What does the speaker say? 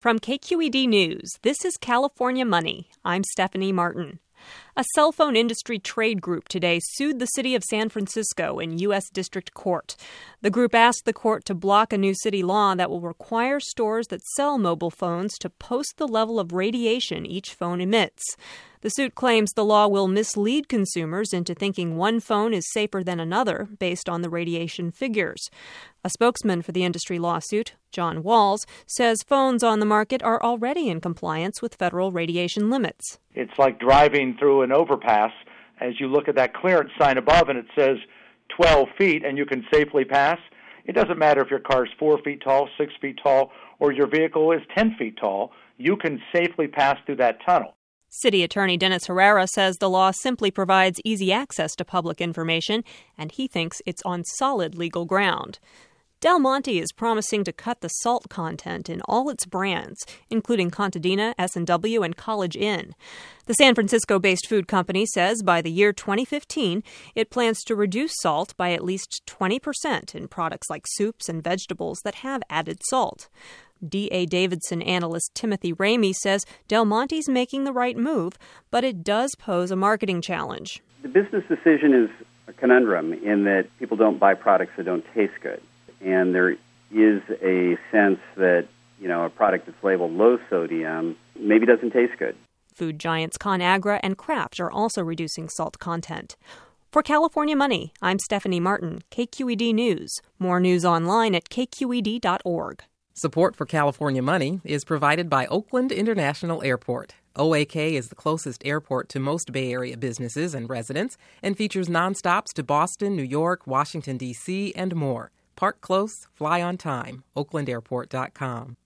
From KQED News, this is California Money. I'm Stephanie Martin. A cell phone industry trade group today sued the city of San Francisco in U.S. District Court. The group asked the court to block a new city law that will require stores that sell mobile phones to post the level of radiation each phone emits. The suit claims the law will mislead consumers into thinking one phone is safer than another based on the radiation figures. A spokesman for the industry lawsuit, John Walls, says phones on the market are already in compliance with federal radiation limits. It's like driving through an overpass as you look at that clearance sign above and it says 12 feet and you can safely pass. It doesn't matter if your car is 4 feet tall, 6 feet tall, or your vehicle is 10 feet tall, you can safely pass through that tunnel. City Attorney Dennis Herrera says the law simply provides easy access to public information, and he thinks it's on solid legal ground. Del Monte is promising to cut the salt content in all its brands, including Contadina, S&W, and College Inn. The San Francisco-based food company says by the year 2015, it plans to reduce salt by at least 20% in products like soups and vegetables that have added salt. D.A. Davidson analyst Timothy Ramey says Del Monte's making the right move, but it does pose a marketing challenge. The business decision is a conundrum in that people don't buy products that don't taste good. And there is a sense that, you know, a product that's labeled low sodium maybe doesn't taste good. Food giants ConAgra and Kraft are also reducing salt content. For California Money, I'm Stephanie Martin, KQED News. More news online at kqed.org. Support for California Money is provided by Oakland International Airport. OAK is the closest airport to most Bay Area businesses and residents and features nonstops to Boston, New York, Washington, D.C., and more. Park close, fly on time. OaklandAirport.com.